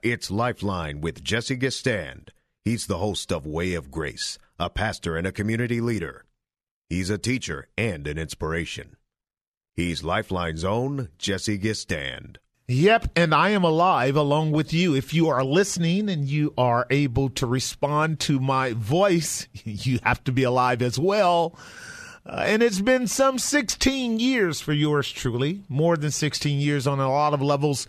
It's Lifeline with Jesse Gistand. He's the host of Way of Grace, a pastor and a community leader. He's a teacher and an inspiration. He's Lifeline's own Jesse Gistand. Yep, and I am alive along with you. If you are listening and you are able to respond to my voice, you have to be alive as well. Uh, and it's been some 16 years for yours truly, more than 16 years on a lot of levels.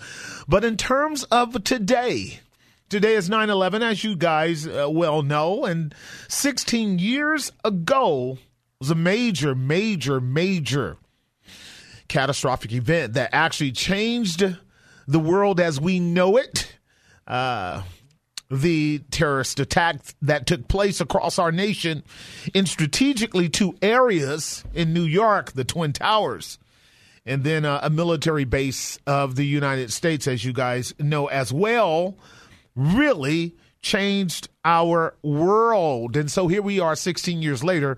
But in terms of today, today is 9 11, as you guys uh, well know. And 16 years ago was a major, major, major catastrophic event that actually changed the world as we know it. Uh, the terrorist attack that took place across our nation in strategically two areas in New York, the Twin Towers, and then uh, a military base of the United States, as you guys know as well, really changed our world. And so here we are 16 years later.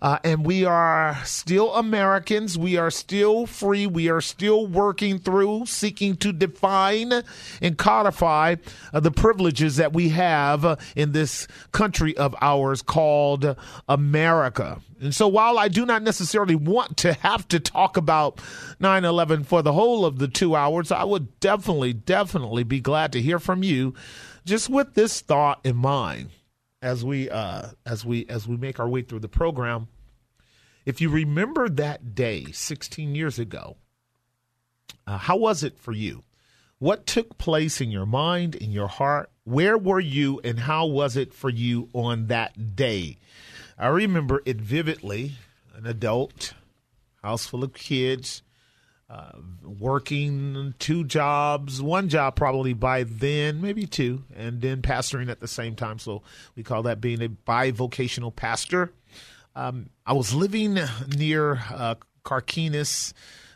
Uh, and we are still Americans. We are still free. We are still working through, seeking to define and codify uh, the privileges that we have uh, in this country of ours called America. And so while I do not necessarily want to have to talk about 9 11 for the whole of the two hours, I would definitely, definitely be glad to hear from you just with this thought in mind as we uh, as we as we make our way through the program. If you remember that day 16 years ago, uh, how was it for you? What took place in your mind, in your heart? Where were you, and how was it for you on that day? I remember it vividly. An adult, house full of kids, uh, working two jobs, one job probably by then, maybe two, and then pastoring at the same time. So we call that being a bivocational pastor. Um, I was living near uh, Carquinez,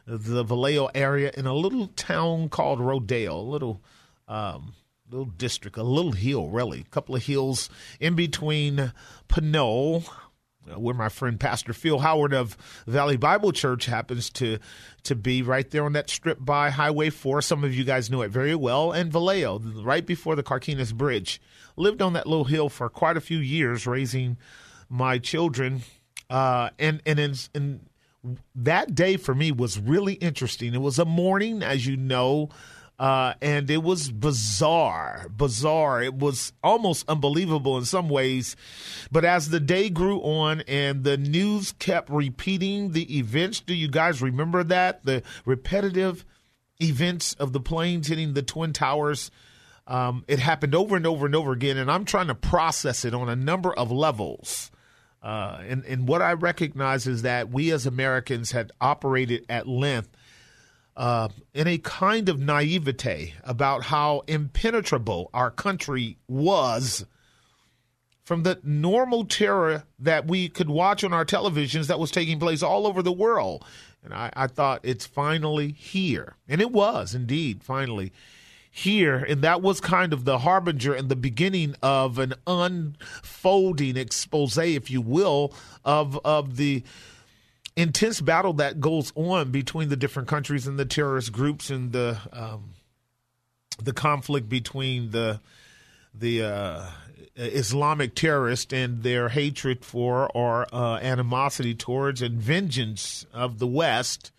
the Vallejo area, in a little town called Rodeo, a little. Um, little district, a little hill, really, a couple of hills in between Pinole, where my friend Pastor Phil Howard of Valley Bible Church happens to to be right there on that strip by Highway 4. Some of you guys know it very well. And Vallejo, right before the Carquinez Bridge. Lived on that little hill for quite a few years, raising my children. Uh, and and in, in that day for me was really interesting. It was a morning, as you know, uh, and it was bizarre, bizarre. It was almost unbelievable in some ways. But as the day grew on and the news kept repeating the events, do you guys remember that? The repetitive events of the planes hitting the Twin Towers. Um, it happened over and over and over again, and I'm trying to process it on a number of levels. Uh, and, and what I recognize is that we as Americans had operated at length uh, in a kind of naivete about how impenetrable our country was from the normal terror that we could watch on our televisions that was taking place all over the world. And I, I thought it's finally here. And it was indeed finally here. And that was kind of the harbinger and the beginning of an unfolding expose, if you will, of, of the intense battle that goes on between the different countries and the terrorist groups and the um, the conflict between the the uh, Islamic terrorists and their hatred for or uh, animosity towards and vengeance of the West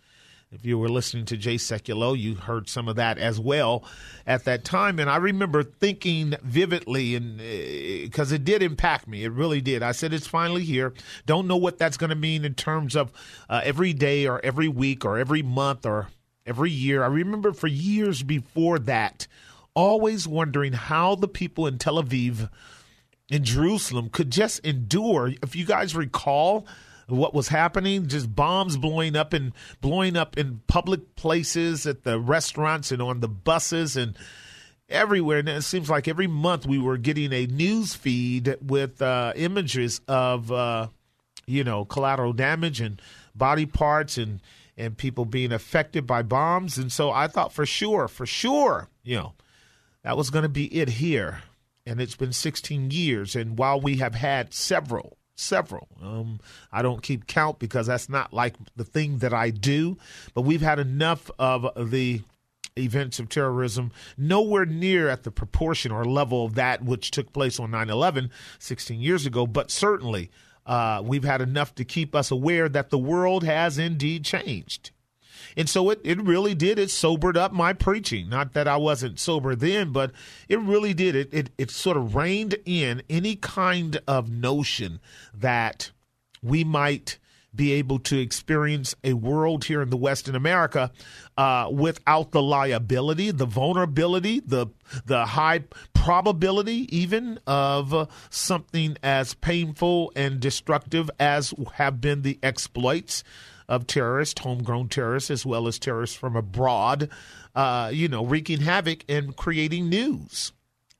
if you were listening to Jay Sekulow, you heard some of that as well at that time. And I remember thinking vividly, and because uh, it did impact me, it really did. I said, it's finally here. Don't know what that's going to mean in terms of uh, every day or every week or every month or every year. I remember for years before that, always wondering how the people in Tel Aviv, in Jerusalem, could just endure. If you guys recall, what was happening just bombs blowing up and blowing up in public places at the restaurants and on the buses and everywhere. And it seems like every month we were getting a news feed with uh, images of, uh, you know, collateral damage and body parts and and people being affected by bombs. And so I thought for sure, for sure, you know, that was going to be it here. And it's been 16 years. And while we have had several, several, um, I don't keep count because that's not like the thing that I do, but we've had enough of the events of terrorism, nowhere near at the proportion or level of that which took place on 9 11 16 years ago, but certainly uh, we've had enough to keep us aware that the world has indeed changed. And so it, it really did. It sobered up my preaching. Not that I wasn't sober then, but it really did. It, it, it sort of reined in any kind of notion that we might be able to experience a world here in the Western America uh, without the liability, the vulnerability, the the high probability, even of uh, something as painful and destructive as have been the exploits of terrorists, homegrown terrorists, as well as terrorists from abroad, uh, you know, wreaking havoc and creating news.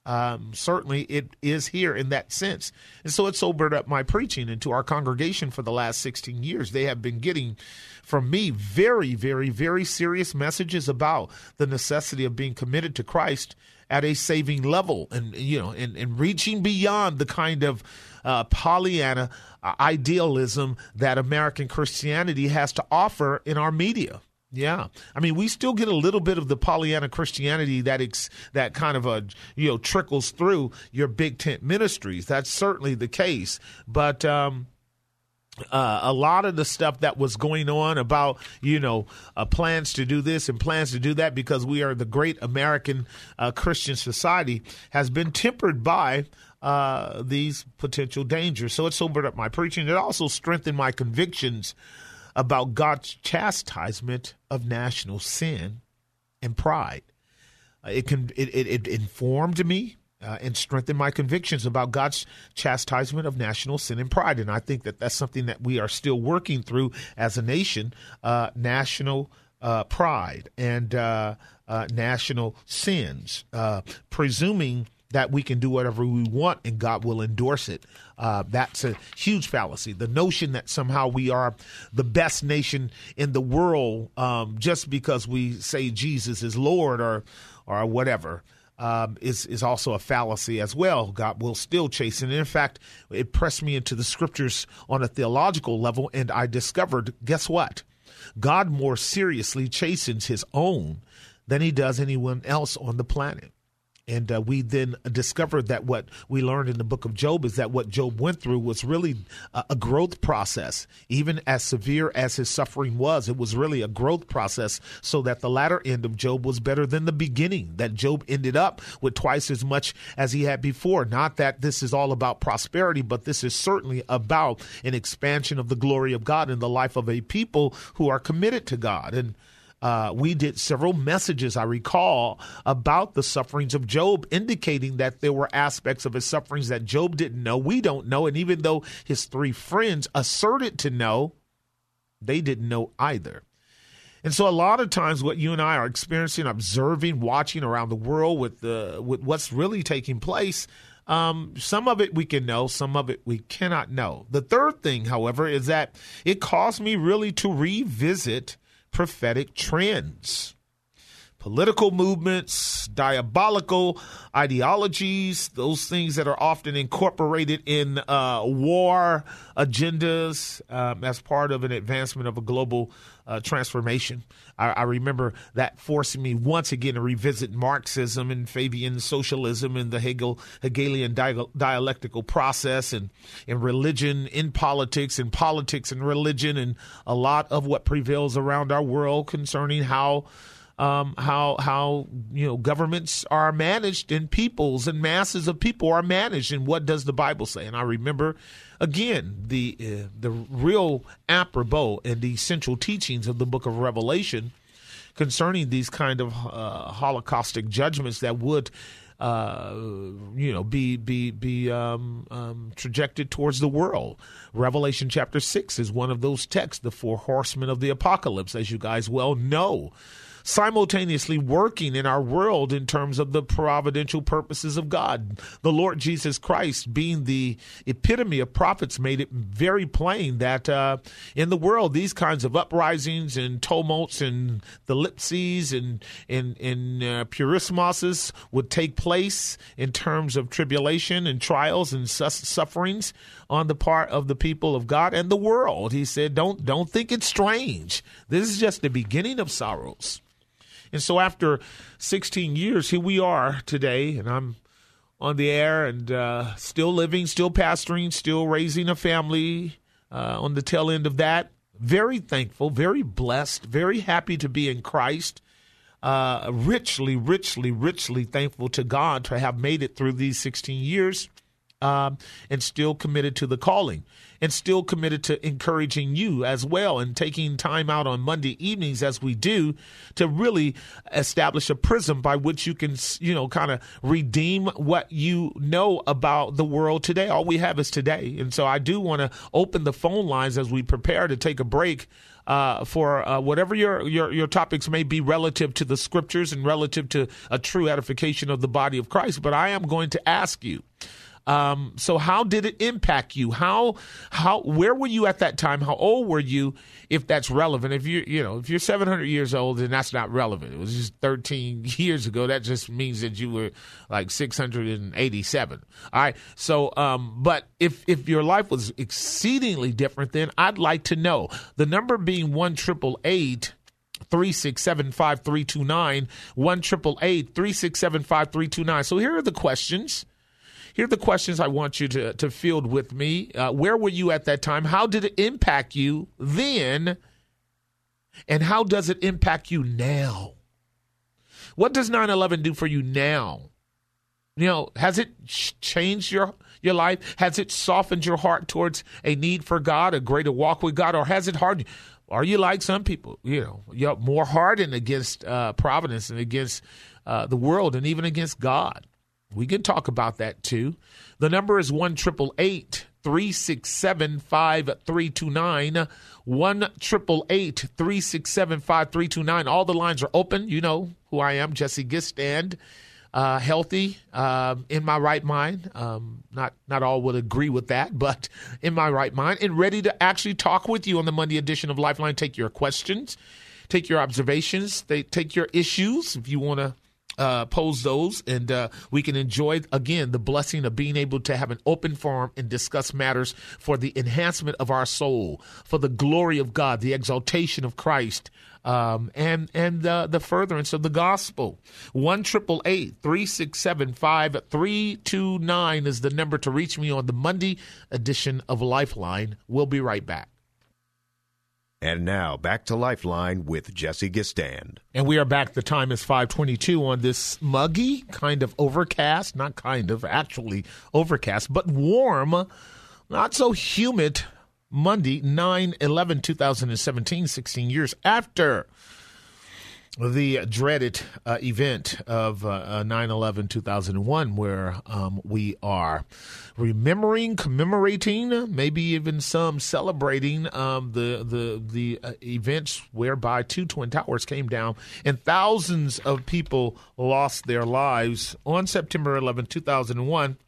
Um, certainly, it is here in that sense. And so it sobered up my preaching. And to our congregation for the last 16 years, they have been getting from me very, very, very serious messages about the necessity of being committed to Christ at a saving level and, you know, and, and reaching beyond the kind of uh, Pollyanna uh, idealism that American Christianity has to offer in our media. Yeah, I mean, we still get a little bit of the Pollyanna Christianity that ex, that kind of a you know trickles through your big tent ministries. That's certainly the case, but um, uh, a lot of the stuff that was going on about you know uh, plans to do this and plans to do that because we are the great American uh, Christian society has been tempered by uh, these potential dangers. So it sobered up my preaching. It also strengthened my convictions about God's chastisement of national sin and pride. Uh, it can it, it, it informed me uh, and strengthen my convictions about God's chastisement of national sin and pride, and I think that that's something that we are still working through as a nation. Uh, national uh, pride and uh, uh, national sins, presuming that we can do whatever we want and God will endorse it. Uh, that's a huge fallacy. The notion that somehow we are the best nation in the world um, just because we say Jesus is Lord or or whatever. Um, is is also a fallacy as well. God will still chasten. And in fact, it pressed me into the scriptures on a theological level, and I discovered, guess what? God more seriously chastens His own than He does anyone else on the planet. And uh, we then discovered that what we learned in the book of Job is that what Job went through was really a, a, growth process. Even as severe as his suffering was, it was really a growth process so that the latter end of Job was better than the beginning, that Job ended up with twice as much as he had before. Not that this is all about prosperity, but this is certainly about an expansion of the glory of God in the life of a people who are committed to God. And uh, we did several messages, I recall, about the sufferings of Job, indicating that there were aspects of his sufferings that Job didn't know. We don't know. And even though his three friends asserted to know, they didn't know either. And so, a lot of times, what you and I are experiencing, observing, watching around the world with the with what's really taking place, um, some of it we can know, some of it we cannot know. The third thing, however, is that it caused me really to revisit prophetic trends. Political movements, diabolical ideologies, those things that are often incorporated in uh, war agendas um, as part of an advancement of a global uh, transformation. I, I, remember that forcing me once again to revisit Marxism and Fabian socialism and the Hegel Hegelian di- dialectical process and, and religion in politics and politics and religion and a lot of what prevails around our world concerning how um, how how you know governments are managed and peoples and masses of people are managed and what does the Bible say? And I remember again the uh, the real apropos and the central teachings of the Book of Revelation concerning these kind of uh, holocaustic judgments that would. Uh, you know, be be be um, um, trajected towards the world. Revelation chapter six is one of those texts, the four horsemen of the apocalypse, as you guys well know. Simultaneously working in our world in terms of the providential purposes of God. The Lord Jesus Christ, being the epitome of prophets, made it very plain that uh, in the world, these kinds of uprisings and tumults and thlipsies and, and, and uh, purismoses would take place in terms of tribulation and trials and su- sufferings on the part of the people of God and the world. He said, "Don't don't think it's strange. This is just the beginning of sorrows." And so, after 16 years, here we are today, and I'm on the air and uh, still living, still pastoring, still raising a family. Uh, on the tail end of that, very thankful, very blessed, very happy to be in Christ. Uh, richly, richly, richly thankful to God to have made it through these 16 years um, and still committed to the calling and still committed to encouraging you as well and taking time out on Monday evenings as we do to really establish a prism by which you can, you know, kind of redeem what you know about the world today. All we have is today. And so I do want to open the phone lines as we prepare to take a break. Uh, for uh, whatever your, your your topics may be relative to the scriptures and relative to a true edification of the body of Christ, but I am going to ask you um, so how did it impact you? How how where were you at that time? How old were you? If that's relevant, if you you know if you're 700 years old, then that's not relevant. It was just 13 years ago. That just means that you were like 687. All right. So, um, but if if your life was exceedingly different, then I'd like to know the number being one triple eight. 367 5329 1 367 5329. So here are the questions here are the questions I want you to, to field with me. Uh, where were you at that time? How did it impact you then? And how does it impact you now? What does 9 11 do for you now? You know, has it changed your your life? Has it softened your heart towards a need for God, a greater walk with God, or has it hardened? Are you like some people? You know, you're more hardened against uh, providence and against uh, the world and even against God. We can talk about that too. The number is 1 367 5329. 1 367 5329. All the lines are open. You know who I am, Jesse Gistand. Uh, healthy, uh, in my right mind. Um, not not all would agree with that, but in my right mind, and ready to actually talk with you on the Monday edition of Lifeline. Take your questions, take your observations, they take your issues if you want to uh, pose those, and uh, we can enjoy again the blessing of being able to have an open forum and discuss matters for the enhancement of our soul, for the glory of God, the exaltation of Christ, um, and and uh, the furtherance of the gospel. One triple eight three six seven five three two nine is the number to reach me on the Monday edition of Lifeline. We'll be right back. And now back to Lifeline with Jesse Gistand. And we are back. The time is 522 on this muggy, kind of overcast, not kind of, actually overcast, but warm, not so humid Monday, 9 11 2017, 16 years after the dreaded uh, event of uh, 9 11 2001, where um, we are remembering, commemorating, maybe even some celebrating um, the, the, the uh, events whereby two Twin Towers came down and thousands of people lost their lives on September 11, 2001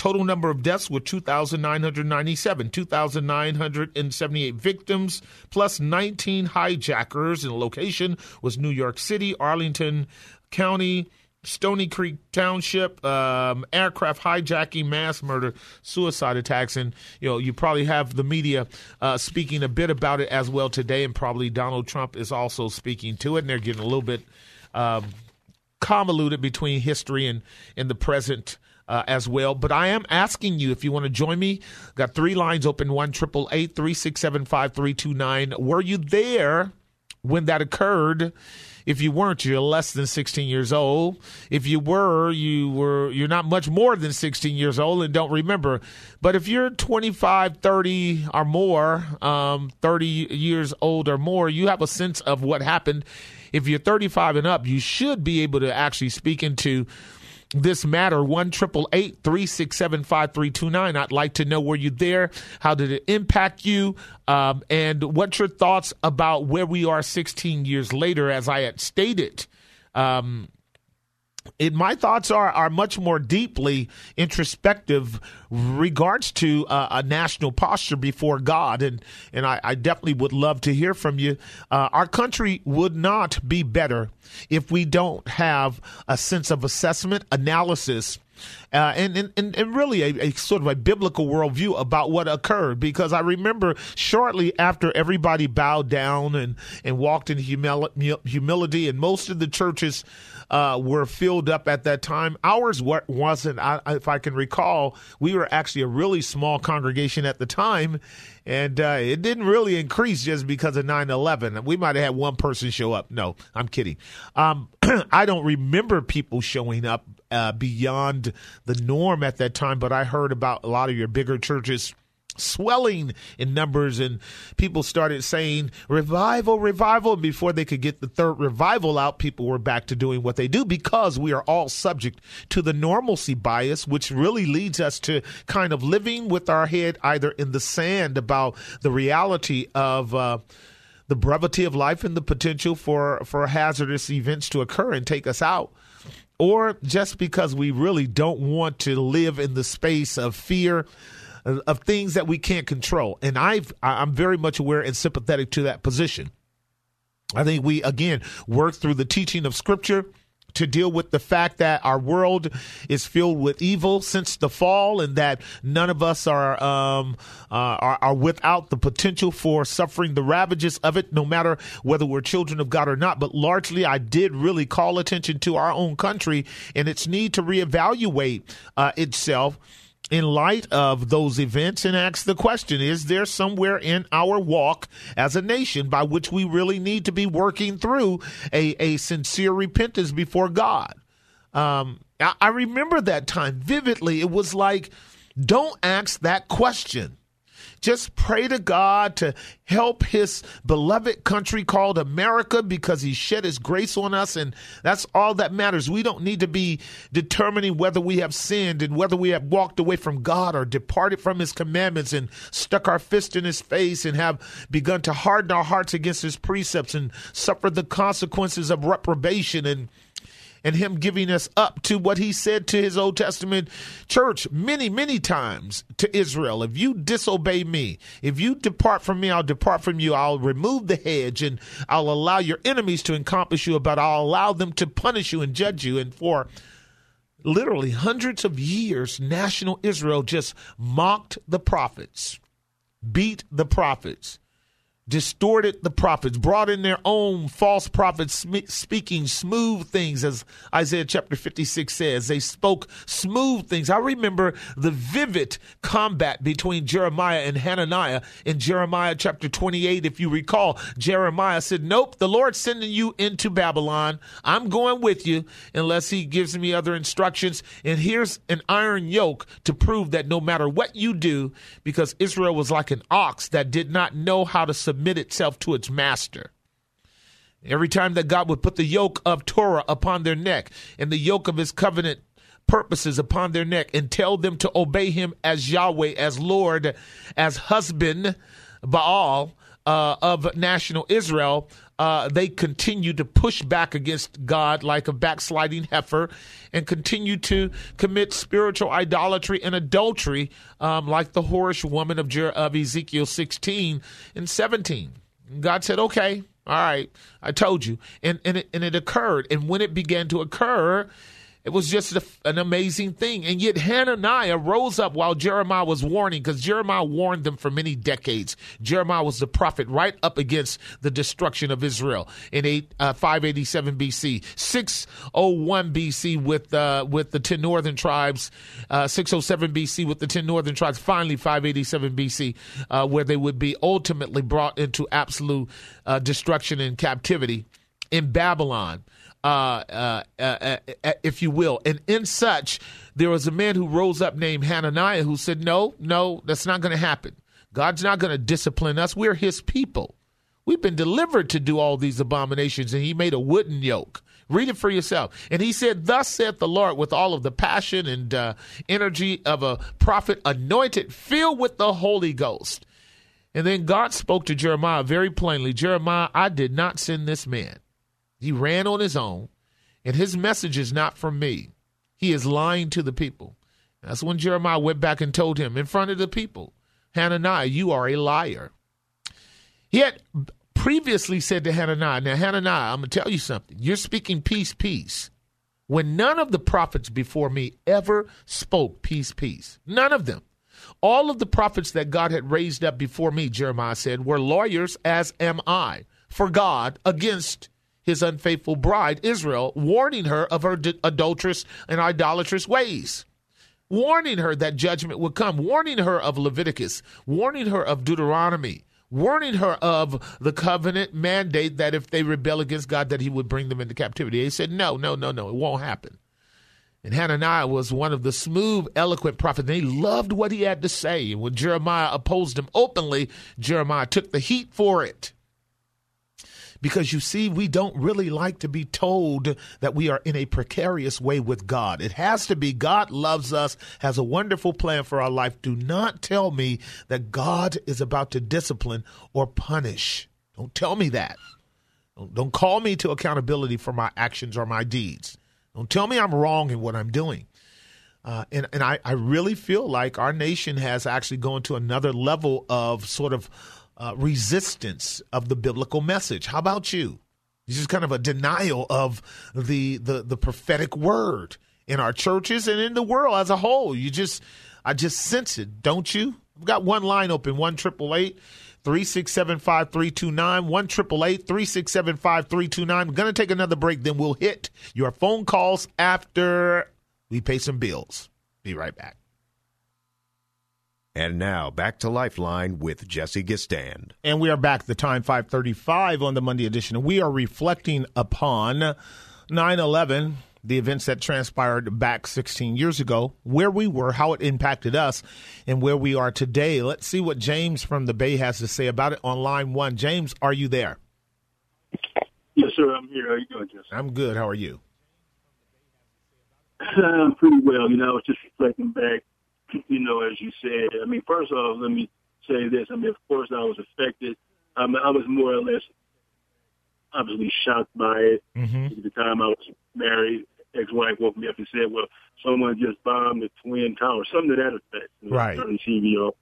Total number of deaths were 2,997, 2,978 victims, plus 19 hijackers. And location was New York City, Arlington County, Stony Creek Township, um, aircraft hijacking, mass murder, suicide attacks, and you know you probably have the media uh, speaking a bit about it as well today, and probably Donald Trump is also speaking to it, and they're getting a little bit um, convoluted between history and and the present uh, as well. But I am asking you if you want to join me. Got three lines open: one triple eight three six seven five three two nine. Were you there when that occurred? If you weren't, you're less than 16 years old. If you were, you were you're not much more than 16 years old and don't remember. But if you're 25, 30 or more, um, 30 years old or more, you have a sense of what happened. If you're 35 and up, you should be able to actually speak into this matter, 1 367 5329. I'd like to know were you there? How did it impact you? Um, and what's your thoughts about where we are 16 years later, as I had stated? Um, it, my thoughts are are much more deeply introspective regards to uh, a national posture before God, and and I, I definitely would love to hear from you. Uh, our country would not be better if we don't have a sense of assessment, analysis, uh, and, and, and really a, a, sort of a biblical worldview about what occurred. Because I remember shortly after everybody bowed down and, and walked in humil- humility, and most of the churches uh, were filled up at that time. Ours wasn't, I, if I can recall, we were actually a really small congregation at the time. And uh, it didn't really increase just because of 9 11. We might have had one person show up. No, I'm kidding. Um, I don't remember people showing up uh, beyond the norm at that time, but I heard about a lot of your bigger churches swelling in numbers and people started saying revival revival and before they could get the third revival out people were back to doing what they do because we are all subject to the normalcy bias which really leads us to kind of living with our head either in the sand about the reality of uh, the brevity of life and the potential for for hazardous events to occur and take us out. Or just because we really don't want to live in the space of fear of things that we can't control. And I've, I'm very much aware and sympathetic to that position. I think we, again, work through the teaching of Scripture to deal with the fact that our world is filled with evil since the fall, and that none of us are um, uh, are, are, without the potential for suffering the ravages of it, no matter whether we're children of God or not. But largely, I did really call attention to our own country and its need to reevaluate uh, itself in light of those events and ask the question is there somewhere in our walk as a nation by which we really need to be working through a, a sincere repentance before God? Um, I, I remember that time vividly. It was like, don't ask that question. Just pray to God to help his beloved country called America because he shed his grace on us. And that's all that matters. We don't need to be determining whether we have sinned and whether we have walked away from God or departed from his commandments and stuck our fist in his face and have begun to harden our hearts against his precepts and suffer the consequences of reprobation and and him giving us up to what he said to his Old Testament church many, many times to Israel. If you disobey me, if you depart from me, I'll depart from you. I'll remove the hedge and I'll allow your enemies to encompass you, but I'll allow them to punish you and judge you. And for literally hundreds of years, national Israel just mocked the prophets, beat the prophets distorted the prophets, brought in their own false prophets speaking smooth things, as Isaiah chapter 56 says. They spoke smooth things. I remember the vivid combat between Jeremiah and Hananiah in Jeremiah chapter 28. If you recall, Jeremiah said, Nope, the Lord's sending you into Babylon. I'm going with you unless he gives me other instructions. And here's an iron yoke to prove that no matter what you do, because Israel was like an ox that did not know how to submit submit itself to its master. Every time that God would put the yoke of Torah upon their neck and the yoke of his covenant purposes upon their neck and tell them to obey him as Yahweh, as Lord, as husband, Baal uh, of national Israel, uh, they continue to push back against God like a backsliding heifer and continue to commit spiritual idolatry and adultery um, like the whorish woman of, Jer- of Ezekiel 16 and 17. God said, okay, all right, I told you. And, and, it, and it occurred. And when it began to occur, it was just a, an amazing thing. And yet Hananiah rose up while Jeremiah was warning, because Jeremiah warned them for many decades. Jeremiah was the prophet right up against the destruction of Israel in eight, uh, 587 BC, 601 BC with, uh, with the 10 northern tribes, uh, 607 BC with the 10 northern tribes, finally 587 BC, uh, where they would be ultimately brought into absolute uh, destruction and captivity in Babylon. Uh uh, uh, uh, if you will. And in such, there was a man who rose up named Hananiah who said, No, no, that's not going to happen. God's not going to discipline us. We're his people. We've been delivered to do all these abominations. And he made a wooden yoke Read it for yourself. And he said, Thus saith the Lord, with all of the passion and uh, energy of a prophet anointed, filled with the Holy Ghost. And then God spoke to Jeremiah very plainly Jeremiah, I did not send this man. He ran on his own, and his message is not from me. He is lying to the people. That's when Jeremiah went back and told him in front of the people, Hananiah, you are a liar. He had previously said to Hananiah, Now, Hananiah, I'm going to tell you something. You're speaking peace, peace. When none of the prophets before me ever spoke peace, peace. None of them. All of the prophets that God had raised up before me, Jeremiah said, were lawyers, as am I, for God against his unfaithful bride, Israel, warning her of her adulterous and idolatrous ways warning her that judgment would come, warning her of Leviticus, warning her of Deuteronomy, warning her of the covenant mandate that if they rebel against God, that he would bring them into captivity. He said, no, no, no, no, it won't happen. And Hananiah was one of the smooth, eloquent prophets. And he loved what he had to say. And when Jeremiah opposed him openly, Jeremiah took the heat for it because you see, we don't really like to be told that we are in a precarious way with God. It has to be God loves us, has a wonderful plan for our life. Do not tell me that God is about to discipline or punish. Don't tell me that. Don't, don't call me to accountability for my actions or my deeds. Don't tell me I'm wrong in what I'm doing. Uh, and and I, I really feel like our nation has actually gone to another level of sort of uh, resistance of the biblical message. How about you? It's just kind of a denial of the, the the prophetic word in our churches and in the world as a whole. You just, I just sense it, don't you? I've got one line open: one triple eight. 3675329 1 We're going to take another break, then we'll hit your phone calls after we pay some bills. Be right back. And now back to Lifeline with Jesse Gistand. And we are back the time 535 on the Monday edition. We are reflecting upon 9-11, the events that transpired back 16 years ago, where we were, how it impacted us, and where we are today. Let's see what James from the Bay has to say about it on line one. James, are you there? Yes, sir. I'm here. How are you doing, Jesse? I'm good. How are you? I'm pretty well. You know, I was just reflecting back you know, as you said. I mean, first off, let me say this. I mean, of course, I was affected. I, mean, I was more or less obviously shocked by it. Mm-hmm. At the time I was married, ex-wife woke me up and said, "Well, someone just bombed the twin towers," something to that effect. You know, right. Certain TV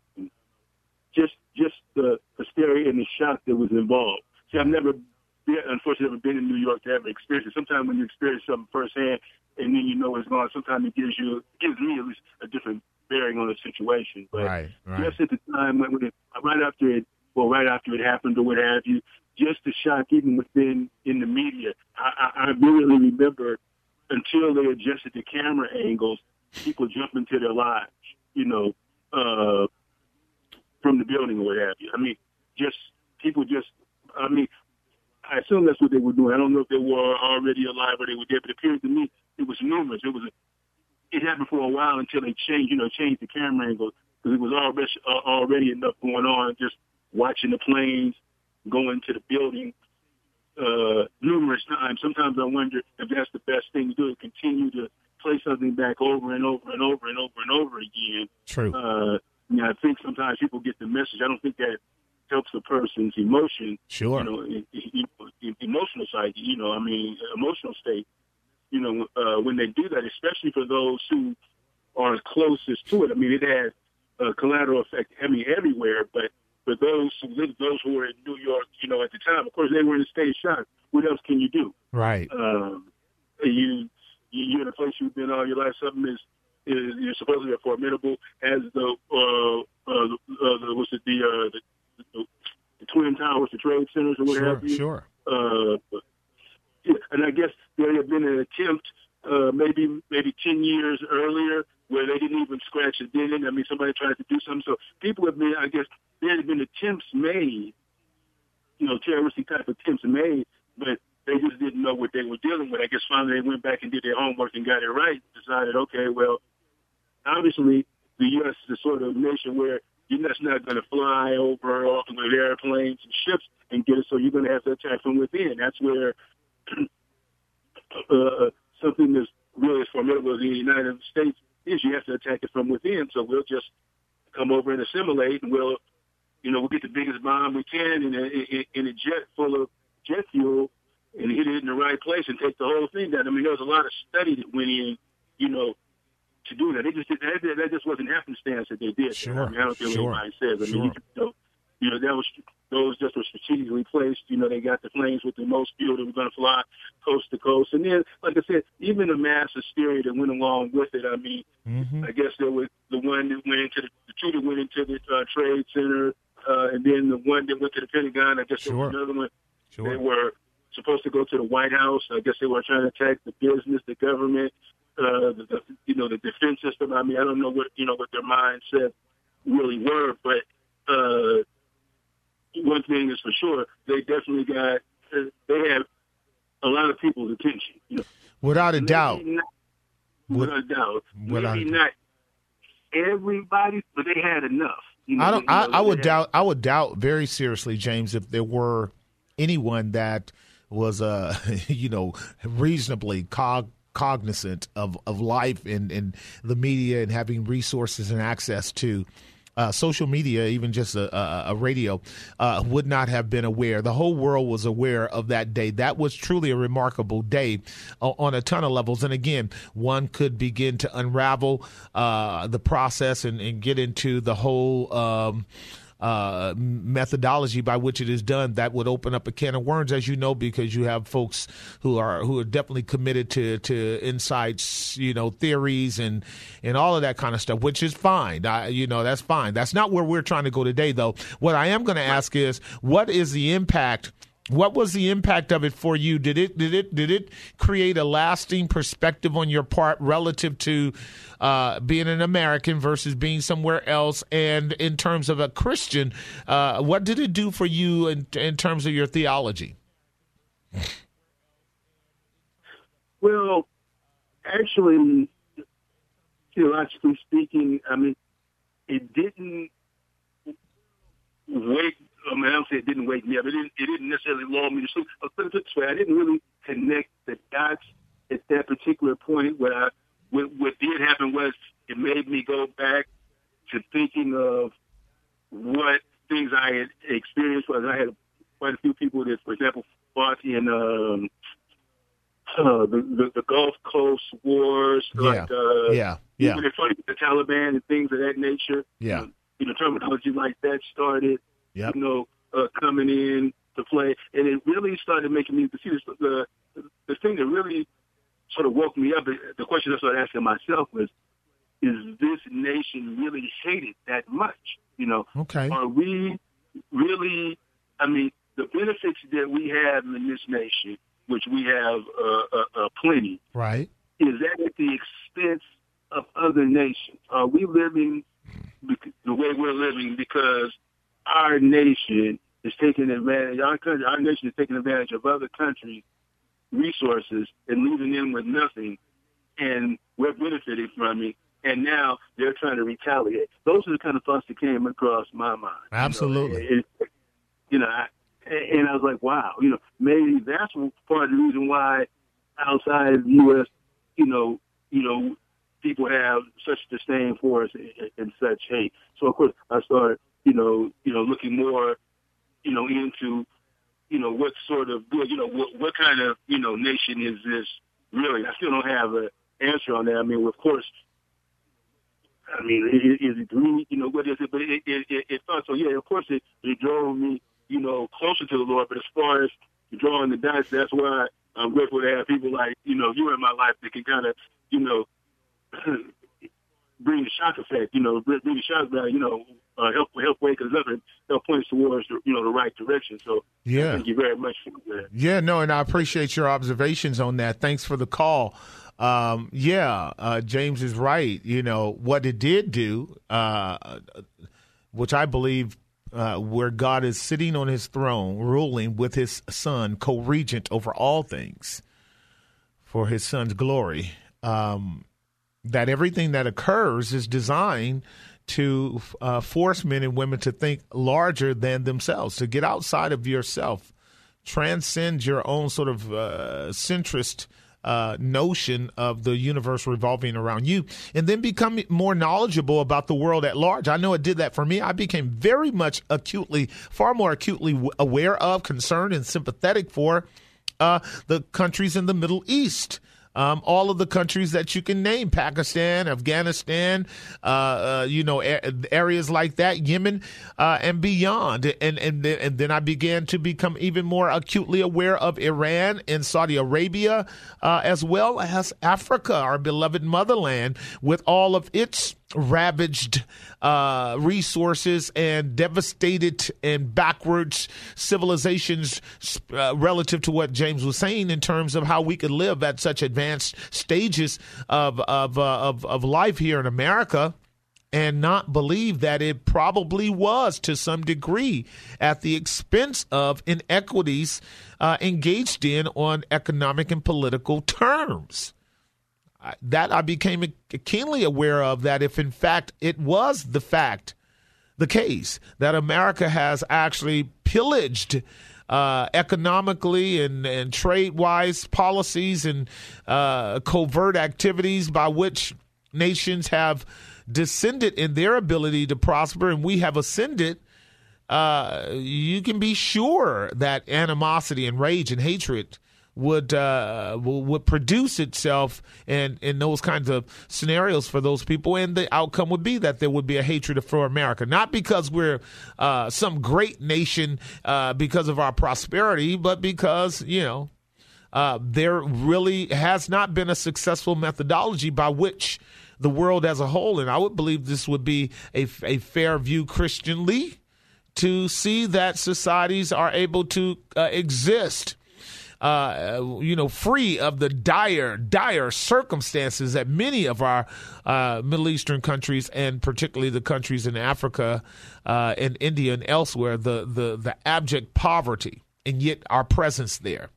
Just, just the hysteria and the shock that was involved. See, I've never, been, unfortunately, never been in New York to have an experience. Sometimes when you experience something firsthand, and then you know it's gone, sometimes it gives you, gives me at least a different bearing on the situation. But right, right. just at the time when, it, right after it, well, right after it happened or what have you, just the shock even within in the media. I, I, I vividly remember until they adjusted the camera angles, people jumping to their lives, you know, uh, from the building or what have you. I mean, just people just, I mean, I assume that's what they were doing. I don't know if they were already alive or they were dead, but it appeared to me it was numerous. It was a, it happened for a while until they changed, you know, changed the camera angle because it was already uh, already enough going on. Just watching the planes going to the building uh, numerous times. Sometimes I wonder if that's the best thing to do: to continue to play something back over and over and over and over and over again. True. Uh, I, mean, I think sometimes people get the message. I don't think that helps a person's emotion. Sure. You know, emotional side. You know, I mean, emotional state you know, uh, when they do that, especially for those who are closest to it. I mean, it has a collateral effect, I mean, everywhere, but for those who live, those who were in New York, you know, at the time, of course, they were in a state of shock. What else can you do? Right. Um, you, you're in a place you've been all your life. Something is, is you're supposedly formidable as the, uh, uh, uh, the what's it, the, uh, the, the, the Twin Towers, the trade centers, or what sure, have you. Sure. Uh, and I guess there had been an attempt, uh, maybe maybe ten years earlier, where they didn't even scratch a dent. I mean, somebody tried to do something. So people have been, I guess, there had been attempts made, you know, terroristic type attempts made, but they just didn't know what they were dealing with. I guess finally they went back and did their homework and got it right. Decided, okay, well, obviously the U.S. is the sort of nation where you're just not going to fly over with airplanes and ships and get it. So you're going to have to attack from within. That's where uh, something that's really as formidable as the United States is, you have to attack it from within. So we'll just come over and assimilate, and we'll, you know, we'll get the biggest bomb we can in a, in a jet full of jet fuel and hit it in the right place and take the whole thing down. I mean, there was a lot of study that went in, you know, to do that. They just did, that, that just wasn't happenstance that they did. Sure, I, mean, I don't sure, what anybody says. I sure. mean, you, know, you know, that was those just were strategically placed. You know, they got the planes with the most fuel that were going to fly coast to coast. And then, like I said, even the mass hysteria that went along with it. I mean, mm-hmm. I guess there was the one that went into the, the two that went into the uh, trade center, uh, and then the one that went to the Pentagon. I guess sure. there was another one. Sure. They were supposed to go to the White House. I guess they were trying to attack the business, the government, uh, the, the you know the defense system. I mean, I don't know what you know what their mindset really were, but uh, thing is for sure, they definitely got they have a lot of people's attention. You know, without a doubt, not, without a doubt, without maybe a- not everybody, but they had enough. You know, I don't. you know, I, I would had- doubt. I would doubt very seriously, James, if there were anyone that was, uh, you know, reasonably cog- cognizant of of life and and the media and having resources and access to. Uh, social media, even just a, a, a radio, uh, would not have been aware. The whole world was aware of that day. That was truly a remarkable day uh, on a ton of levels. And again, one could begin to unravel uh, the process and, and get into the whole. Um, uh, methodology by which it is done that would open up a can of worms, as you know, because you have folks who are who are definitely committed to to insights, you know, theories and and all of that kind of stuff, which is fine. I, you know, that's fine. That's not where we're trying to go today, though. What I am going to ask is, what is the impact? What was the impact of it for you? Did it did it did it create a lasting perspective on your part relative to uh, being an American versus being somewhere else? And in terms of a Christian, uh, what did it do for you in, in terms of your theology? Well, actually, theologically speaking, I mean, it didn't wake. I mean, I don't say it didn't wake me up. It didn't. It didn't necessarily lull me to sleep. I'll put it this way: I didn't really connect the dots at that particular point. What I, what, what did happen was it made me go back to thinking of what things I had experienced. Was I had quite a few people that, for example, fought in um, uh, the, the the Gulf Coast wars, Yeah. like uh, Yeah, yeah, when they fought with the Taliban and things of that nature. Yeah. You know, you know, terminology like that started, Yep. you know, uh, coming in to play, and it really started making me see this, the the thing that really sort of woke me up. The question I started asking myself was, is this nation really hated that much? You know, Okay. are we really? I mean, the benefits that we have in this nation, which we have uh, uh, uh, plenty, Right. is that at the expense of other nations? Are we living the way we're living because our nation is taking advantage? Our country, our nation is taking advantage of other countries' resources and leaving them with nothing, and we're benefiting from it. And now they're trying to retaliate. Those are the kind of thoughts that across my mind. you know. Absolutely. It- it- you know, I, and I was like, wow, you know, maybe that's part of the reason why outside of the U.S., you know, you know, people have such disdain for us and, and such hate. So of course, I started, you know, you know, looking more, you know, into, you know, what sort of good, you know, what, what kind of, you know, nation is this really? I still don't have an answer on that. I mean, of course, I mean, is, is it green? You know, what is it? But it, it, it, it thought so. Yeah, of course, it, it drove me, you know, But as far as drawing the dots, that's why I'm grateful to have people like, you know, you in my life that can kind of, you know, bring the shock effect. You know, bring bring the shock value. You know, uh, help help wake us up and help point us towards the, you know the right direction. So Yeah. thank you very much for that. Yeah, no, and I appreciate your observations on that. Thanks for the call. Um, yeah, uh, James is right. You know what it did do, uh, which I believe, uh, where God is sitting on His throne, ruling with His Son, co-regent over all things, for His Son's glory. Um, that everything that occurs is designed to uh, force men and women to think larger than themselves, to get outside of yourself, transcend your own sort of uh, centrist uh, notion of the universe revolving around you, and then become more knowledgeable about the world at large. I know it did that for me. I became very much acutely, far more acutely aware of, concerned, and sympathetic for uh, the countries in the Middle East um, all of the countries that you can name Pakistan, Afghanistan, uh, uh, you know, a- areas like that, Yemen, uh, and beyond. And, and, th- and then I began to become even more acutely aware of Iran and Saudi Arabia, uh, as well as Africa, our beloved motherland, with all of its ravaged uh, resources and devastated and backwards civilizations uh, relative to what James was saying in terms of how we could live at such advanced stages of of uh, of, of life here in America and not believe that it probably was to some degree at the expense of inequities uh, engaged in on economic and political terms that I became keenly aware of that if in fact it was the fact, the case that America has actually pillaged uh, economically and, and trade wise policies and uh, covert activities by which nations have descended in their ability to prosper and we have ascended. Uh, you can be sure that animosity and rage and hatred would uh, would produce itself in in those kinds of scenarios for those people, and the outcome would be that there would be a hatred for America, not because we're uh, some great nation uh, because of our prosperity, but because you know uh, there really has not been a successful methodology by which the world as a whole, and I would believe this would be a, a fair view Christianly, to see that societies are able to uh, exist uh, you know, free of the dire, dire circumstances that many of our uh, Middle Eastern countries, and particularly the countries in Africa uh, and India and elsewhere, the, the, the abject poverty, and yet our presence there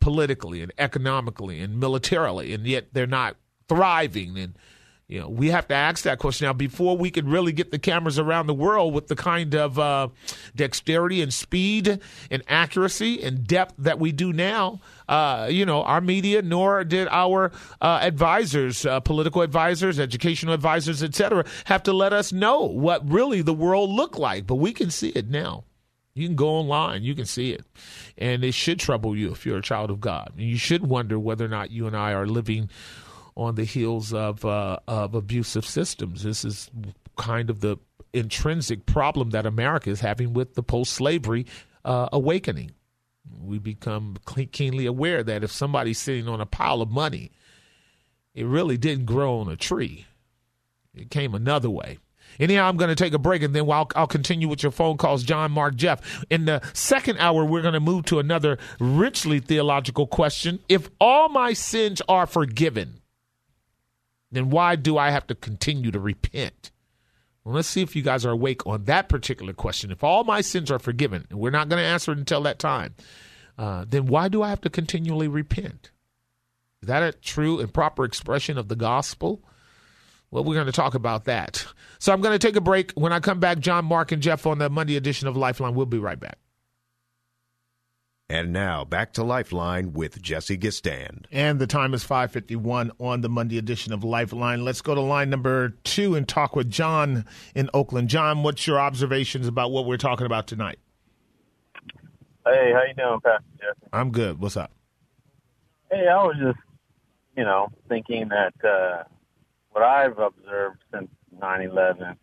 politically and economically and militarily, and yet they're not thriving and you know, we have to ask that question now before we can really get the cameras around the world with the kind of uh, dexterity and speed and accuracy and depth that we do now. Uh, you know, our media, nor did our uh, advisors, uh, political advisors, educational advisors, etc., have to let us know what really the world looked like. But we can see it now. You can go online, you can see it. And it should trouble you if you're a child of God. And you should wonder whether or not you and I are living on the heels of uh, of abusive systems. This is kind of the intrinsic problem that America is having with the post-slavery uh, awakening. We become keenly aware that if somebody's sitting on a pile of money, it really didn't grow on a tree. It came another way. Anyhow, I'm going to take a break and then I'll, I'll continue with your phone calls, John, Mark, Jeff. In the second hour, we're going to move to another richly theological question. If all my sins are forgiven, then why do I have to continue to repent? Well, let's see if you guys are awake on that particular question. If all my sins are forgiven, and we're not going to answer it until that time, uh, then why do I have to continually repent? Is that a true and proper expression of the gospel? Well, we're going to talk about that. So I'm going to take a break. When I come back, John, Mark, and Jeff on the Monday edition of Lifeline. We'll be right back. And now back to Lifeline with Jesse Gistand. And the time is 5:51 on the Monday edition of Lifeline. Let's go to line number 2 and talk with John in Oakland. John, what's your observations about what we're talking about tonight? Hey, how you doing, Pastor Jesse? I'm good. What's up? Hey, I was just, you know, thinking that uh, what I've observed since 9/11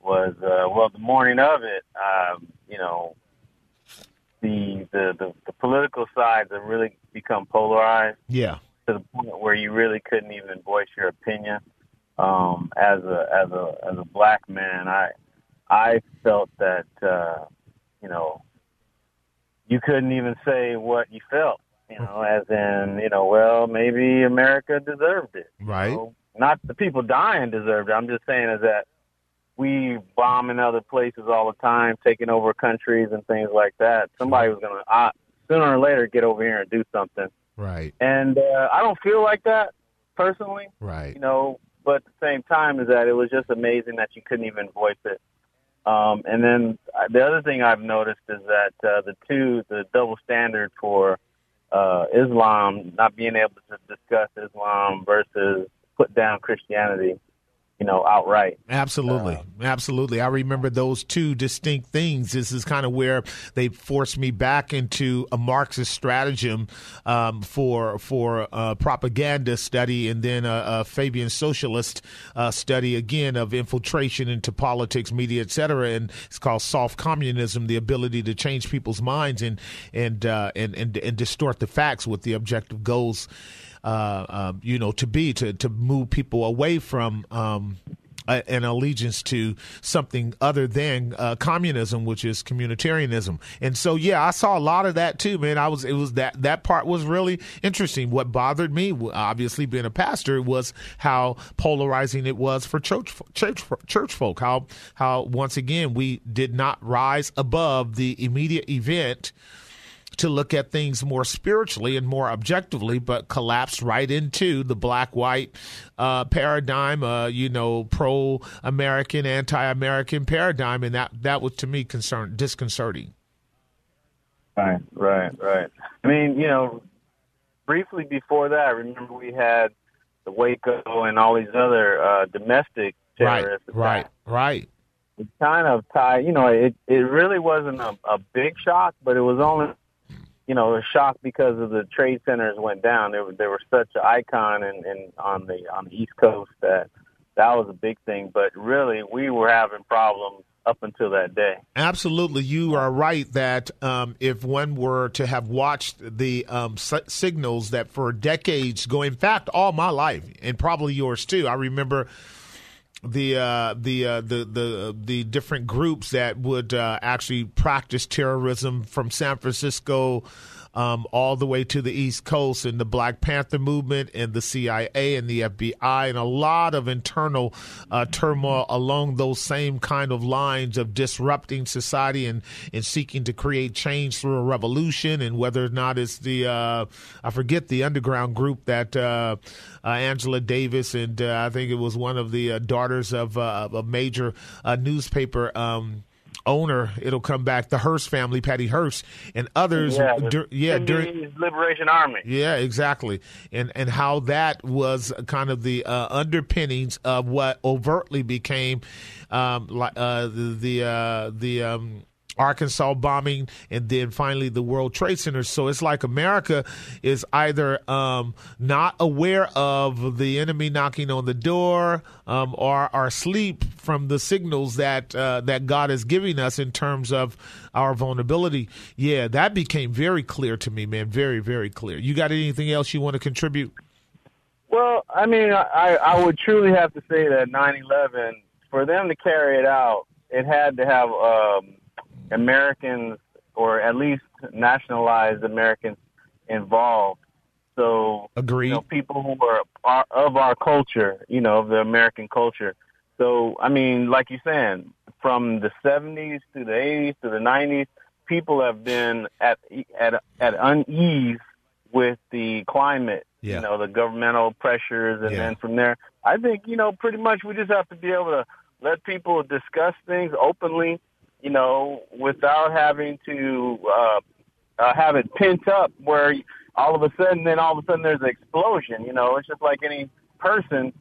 was, uh, well, the morning of it, um, you know, the, the, the, the political sides have really become polarized. Yeah. To the point where you really couldn't even voice your opinion. Um, as a as a as a black man, I I felt that uh, you know you couldn't even say what you felt. You know, as in you know, well, maybe America deserved it. Right. Not the people dying deserved it. I'm just saying is that we bomb in other places all the time, taking over countries and things like that. Somebody was going to uh, sooner or later get over here and do something. Right. And uh, I don't feel like that personally. Right. You know, but at the same time is that it was just amazing that you couldn't even voice it. Um, and then uh, the other thing I've noticed is that uh, the two, the double standard for uh, Islam, not being able to discuss Islam versus put down Christianity you know, outright. Absolutely. Uh, Absolutely. I remember those two distinct things. This is kind of where they forced me back into a Marxist stratagem um, for for uh, propaganda study and then a, a Fabian socialist uh, study again of infiltration into politics, media, etc. And it's called soft communism, the ability to change people's minds and and uh, and, and and distort the facts with the objective goals uh, um, you know, to be to to move people away from. Um, an allegiance to something other than uh, communism, which is communitarianism. And so, yeah, I saw a lot of that too, man. I was, it was that, that part was really interesting. What bothered me, obviously being a pastor, was how polarizing it was for church, church, church folk. How, how once again, we did not rise above the immediate event to look at things more spiritually and more objectively, but collapsed right into the black white uh, paradigm, uh, you know, pro American, anti American paradigm. And that, that was to me concern, disconcerting. Right, right, right. I mean, you know, briefly before that, I remember we had the Waco and all these other uh, domestic terrorists. Right, right, right. It kind of tied, you know, it, it really wasn't a, a big shock, but it was only you know, a shock because of the trade centers went down. They were they were such an icon and in, on the on the East Coast that that was a big thing. But really, we were having problems up until that day. Absolutely, you are right that um, if one were to have watched the um, s- signals that for decades go, in fact, all my life, and probably yours too. I remember the uh, the uh, the the the different groups that would uh, actually practice terrorism from San Francisco um, all the way to the East Coast and the Black Panther movement and the CIA and the FBI and a lot of internal uh, turmoil along those same kind of lines of disrupting society and, and seeking to create change through a revolution and whether or not it's the uh, I forget the underground group that uh, uh Angela Davis and uh, I think it was one of the uh, daughters of a major newspaper. Um, owner, it'll come back. The Hearst family, Patty Hearst, and others. Yeah, dur- yeah during Liberation Army. Yeah, exactly, and and how that was kind of the uh, underpinnings of what overtly became um, uh, the the uh, the um, Arkansas bombing, and then finally the World Trade Center. So it's like America is either um, not aware of the enemy knocking on the door, um, or are asleep from the signals that uh, that God is giving us in terms of our vulnerability. Yeah, that became very clear to me, man. Very, very clear. You got anything else you want to contribute? Well, I mean, I, I would truly have to say that 9/11, for them to carry it out, it had to have um, Americans, or at least nationalized Americans, involved. So, agree. You know, people who are, are of our culture, you know, of the American culture. So, I mean, like you're saying, from the 70s to the 80s to the 90s, people have been at at at unease with the climate, yeah. you know, the governmental pressures, and yeah. then from there, I think you know, pretty much we just have to be able to let people discuss things openly you know, without having to uh, uh, have it pent up where all of a sudden, then all of a sudden there's an explosion. You know, it's just like any person.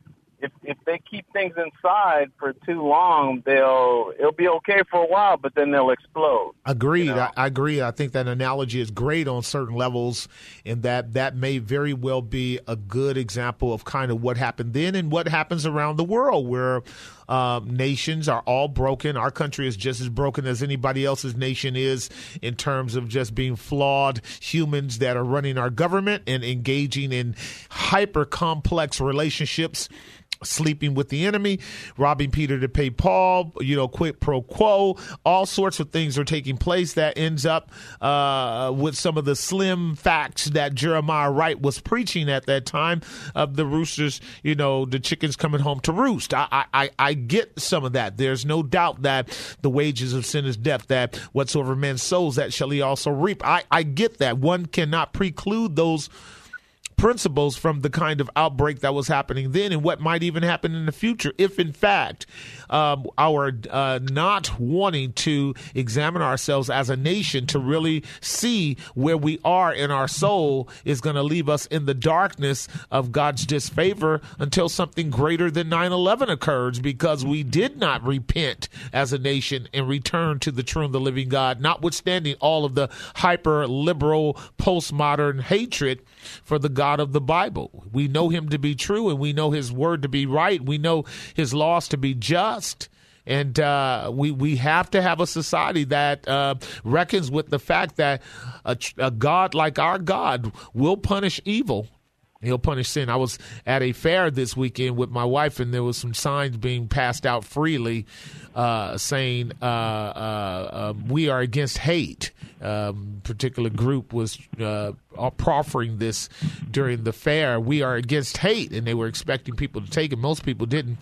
If if they keep things inside for too long, they'll it'll be okay for a while, but then they'll explode. Agreed. You know? I, I, agree. I think that analogy is great on certain levels, and that that may very well be a good example of kind of what happened then and what happens around the world, where um, nations are all broken. Our country is just as broken as anybody else's nation is in terms of just being flawed humans that are running our government and engaging in hyper complex relationships sleeping with the enemy, robbing Peter to pay Paul, you know, quid pro quo. All sorts of things are taking place that ends up uh, with some of the slim facts that Jeremiah Wright was preaching at that time of the roosters, you know, the chickens coming home to roost. I, I, I get some of that. There's no doubt that the wages of sin is death, that whatsoever man sows, that shall he also reap. I, I get that. One cannot preclude those principles from the kind of outbreak that was happening then and what might even happen in the future if, in fact, um, our uh, not wanting to examine ourselves as a nation to really see where we are in our soul is going to leave us in the darkness of God's disfavor until something greater than 9 11 occurs because we did not repent as a nation and return to the true and the living God, notwithstanding all of the hyper liberal postmodern hatred for the God of the Bible. We know him to be true and we know his word to be right. We know his laws to be just. And uh, we we have to have a society that uh, reckons with the fact that a, a God like our God will punish evil He'll punish sin. I was at a fair this weekend with my wife, and there was some signs being passed out freely, uh, saying uh, uh, um, "We are against hate." Um, particular group was uh, proffering this during the fair. We are against hate, and they were expecting people to take it. Most people didn't.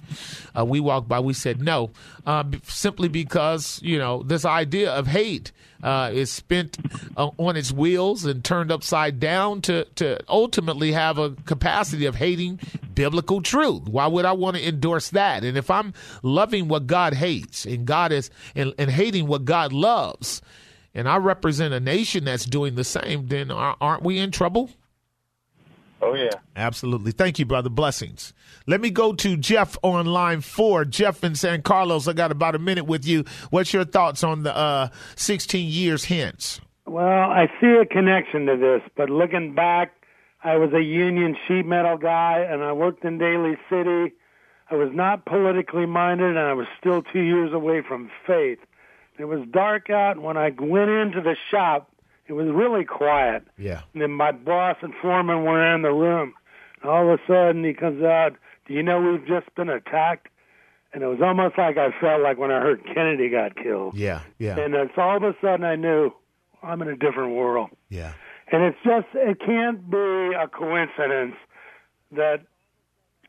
Uh, we walked by. We said no, uh, simply because you know this idea of hate uh, is spent uh, on its wheels and turned upside down to to ultimately have a capacity of hating biblical truth. Why would I want to endorse that? And if I'm loving what God hates and God is and, and hating what God loves, and I represent a nation that's doing the same, then aren't we in trouble? Oh yeah, absolutely. Thank you, brother. Blessings. Let me go to Jeff on line four. Jeff in San Carlos. I got about a minute with you. What's your thoughts on the uh, 16 years hence? Well, I see a connection to this, but looking back, I was a union sheet metal guy, and I worked in Daly City. I was not politically minded, and I was still two years away from faith. It was dark out, and when I went into the shop, it was really quiet. Yeah. And then my boss and foreman were in the room. And all of a sudden, he comes out, Do you know we've just been attacked? And it was almost like I felt like when I heard Kennedy got killed. Yeah, yeah. And it's all of a sudden I knew I'm in a different world. Yeah. And it's just, it can't be a coincidence that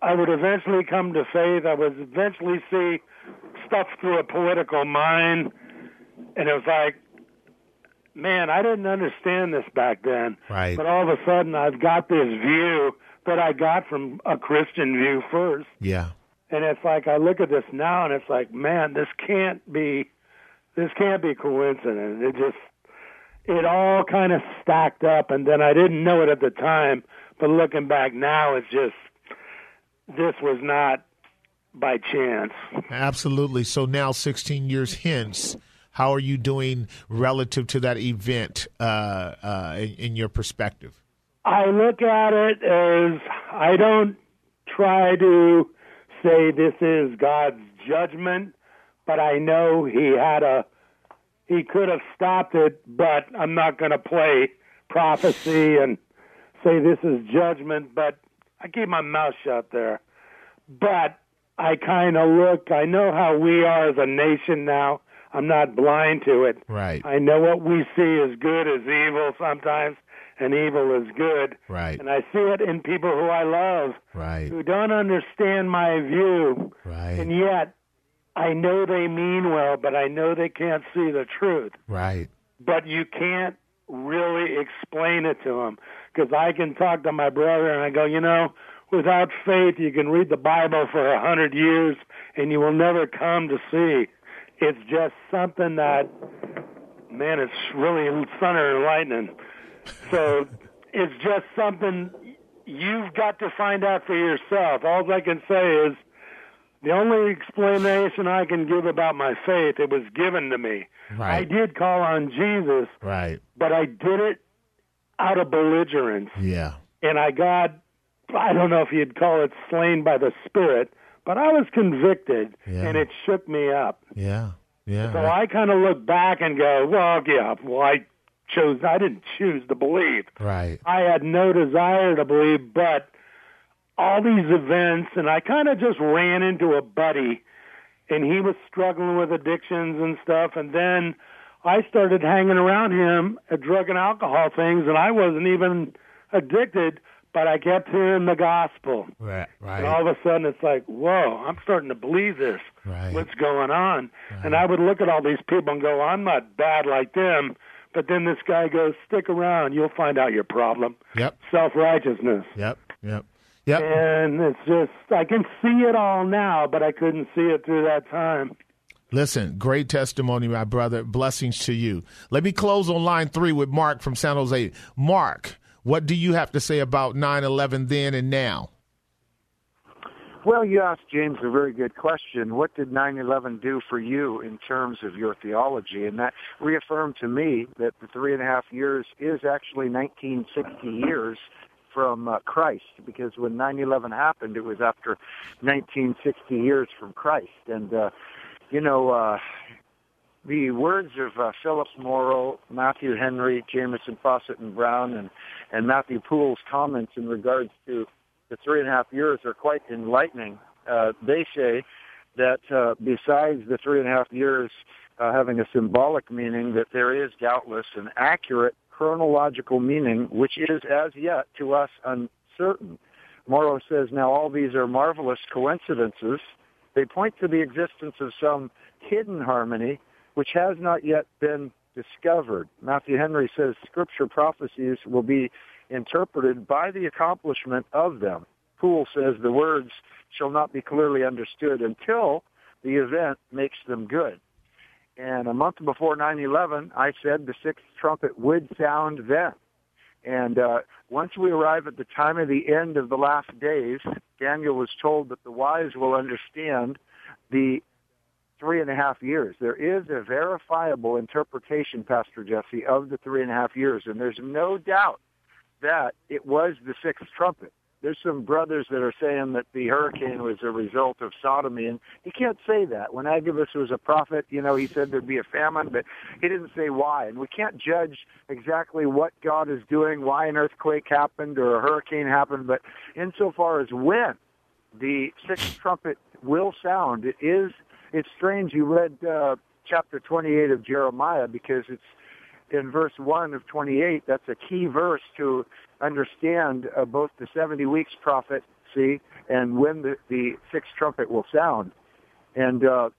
I would eventually come to faith. I would eventually see stuff through a political mind. And it was like, man, I didn't understand this back then. Right. But all of a sudden, I've got this view that I got from a Christian view first. Yeah. And it's like I look at this now, and it's like, man, this can't be, this can't be coincidence. It just, it all kind of stacked up, and then I didn't know it at the time, but looking back now, it's just, this was not by chance. Absolutely. So now, 16 years hence, how are you doing relative to that event uh, uh, in, in your perspective? I look at it as I don't try to say this is God's judgment, but I know He had a He could have stopped it, but I'm not going to play prophecy and say this is judgment. But I keep my mouth shut there. But I kind of look. I know how we are as a nation now. I'm not blind to it. Right. I know what we see is good is evil sometimes, and evil is good. Right. And I see it in people who I love, right. who don't understand my view, right. and yet I know they mean well, but I know they can't see the truth. Right. But you can't really explain it to them because I can talk to my brother and I go, you know, without faith, you can read the Bible for a hundred years and you will never come to see it's just something that, man, it's really thunder and lightning. So it's just something you've got to find out for yourself. All I can say is the only explanation I can give about my faith, it was given to me. Right. I did call on Jesus, right. but I did it out of belligerence. Yeah. And I got, I don't know if you'd call it slain by the Spirit, but I was convicted, yeah. and it shook me up. Yeah, yeah. So I kind of look back and go, well, yeah, well, I chose, I didn't choose to believe. Right. I had no desire to believe, but all these events, and I kind of just ran into a buddy, and he was struggling with addictions and stuff, and then I started hanging around him at drug and alcohol things, and I wasn't even addicted but I kept hearing the gospel. Right, right. And all of a sudden it's like, whoa, I'm starting to believe this. Right. What's going on? Right. And I would look at all these people and go, I'm not bad like them, But then this guy goes, stick around, you'll find out your problem. Yep. Self righteousness. Yep. Yep. Yep. And it's just, I can see it all now, but I couldn't see it through that time. Listen, great testimony, my brother. Blessings to you. Let me close on line three with Mark from San Jose. Mark, what do you have to say about 9 11 then and now? Well, you asked James a very good question. What did 9/11 do for you in terms of your theology? And that reaffirmed to me that the three and a half years is actually 1960 years from uh, Christ, because when 9/11 happened, it was after 1960 years from Christ. And uh, you know, uh, the words of uh, Philip Mauro, Matthew Henry, Jamieson Fausset, and Brown, and and Matthew Poole's comments in regards to the three and a half years are quite enlightening. Uh, they say that uh, besides the three and a half years uh, having a symbolic meaning, that there is doubtless an accurate chronological meaning, which is as yet to us uncertain. Morrow says, now all these are marvelous coincidences. They point to the existence of some hidden harmony which has not yet been discovered. Matthew Henry says scripture prophecies will be interpreted by the accomplishment of them. Poole says the words shall not be clearly understood until the event makes them good. And a month before 9/11, I said the sixth trumpet would sound then. And uh, once we arrive at the time of the end of the last days, Daniel was told that the wise will understand the three and a half years. There is a verifiable interpretation, Pastor Jesse, of the three and a half years, and there's no doubt that it was the sixth trumpet. There's some brothers that are saying that the hurricane was a result of sodomy, and you can't say that. When Agabus was a prophet, you know, he said there'd be a famine, but he didn't say why. And we can't judge exactly what God is doing, why an earthquake happened or a hurricane happened, but insofar as when the sixth trumpet will sound, it is, it's strange you read uh, chapter 28 of Jeremiah because it's in verse 1 of 28, that's a key verse to understand uh, both the 70 weeks prophecy see, and when the, the sixth trumpet will sound. And uh,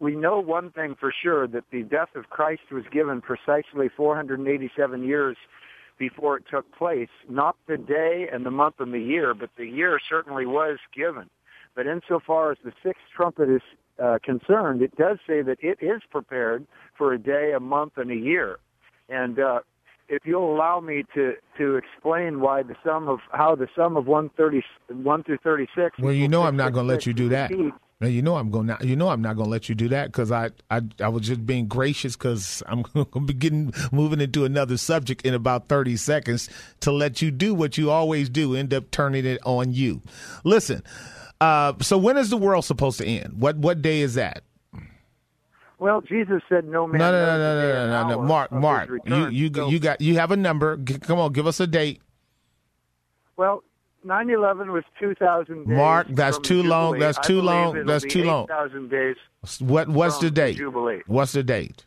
we know one thing for sure that the death of Christ was given precisely 487 years before it took place. Not the day and the month and the year, but the year certainly was given. But insofar as the sixth trumpet is uh, concerned, it does say that it is prepared for a day, a month, and a year. And uh, if you'll allow me to to explain why the sum of how the sum of 131 through 36. Well, you know I'm not going to let you do that. Now, you know I'm going. You know I'm not going to let you do that because I, I I was just being gracious because I'm going to be getting moving into another subject in about 30 seconds to let you do what you always do. End up turning it on you. Listen. Uh, so when is the world supposed to end? What what day is that? Well, Jesus said, "No man." No, no, no, no, no, no, no, Mark, Mark, you you so, you got you have a number. G- come on, give us a date. Well, 9/11 was 2,000 days. Mark, that's too long. That's too long. That's too long. 8,000 days. What what's from the date? Jubilee. What's the date?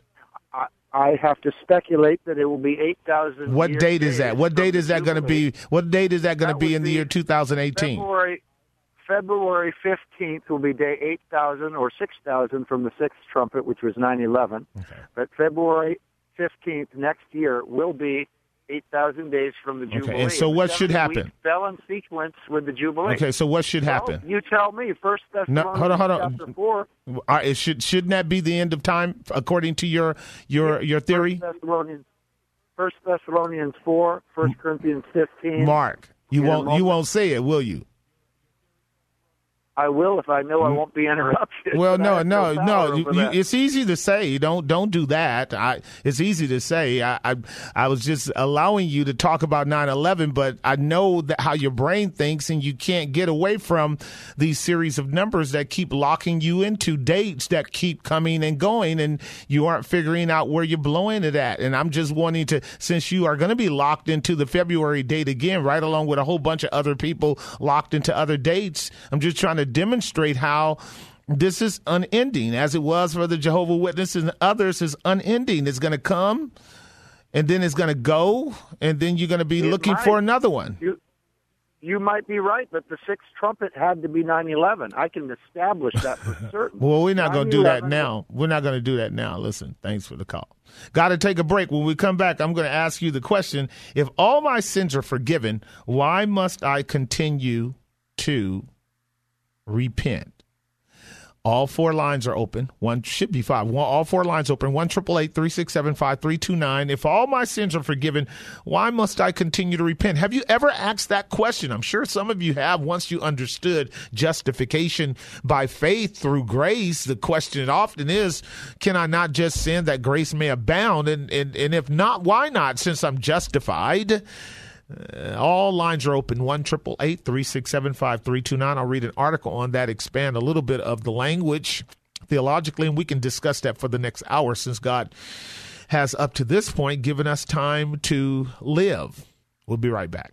I, I have to speculate that it will be 8,000. What date is that? What date is that going to be? What date is that going to be in the year 2018? February February 15th will be day 8,000 or 6,000 from the sixth trumpet, which was 9/11. But February 15th next year will be 8,000 days from the Jubilee. and so what should happen? Fell in sequence with the Jubilee. Okay, so what should Well, happen? you tell me. First No, Thessalonians hold on, hold on. chapter 4. All right, it should shouldn't that be the end of time according to your your your theory? First Thessalonians, First Thessalonians 4, First Corinthians 15. Mark, you won't you won't say it, will you? I will if I know I mm. won't be interrupted. Well, no, no, no. You, you, it's easy to say. Don't don't do that. I, it's easy to say. I, I I was just allowing you to talk about 9/11, but I know that how your brain thinks, and you can't get away from these series of numbers that keep locking you into dates that keep coming and going, and you aren't figuring out where you're blowing it at. And I'm just wanting to, since you are going to be locked into the February date again, right along with a whole bunch of other people locked into other dates. I'm just trying to demonstrate how this is unending, as it was for the Jehovah Witnesses and others. Is unending. It's going to come, and then it's going to go, and then you're going to be It looking might. for another one. You, you might be right, but the sixth trumpet had to be 9/11. I can establish that for certain. well, we're not going to do that now. We're not going to do that now. Listen, thanks for the call. Got to take a break. When we come back, I'm going to ask you the question: If all my sins are forgiven, why must I continue to repent? All four lines are open. One should be five. One, all four lines open. One triple eight three six seven five three two nine. If all my sins are forgiven, why must I continue to repent? Have you ever asked that question? I'm sure some of you have. Once you understood justification by faith through grace, the question often is, can I not just sin that grace may abound? And and and if not, why not? Since I'm justified. Uh, all lines are open. One triple eight three six seven five three two nine. I'll read an article on that, expand a little bit of the language theologically, and we can discuss that for the next hour since God has up to this point given us time to live. We'll be right back.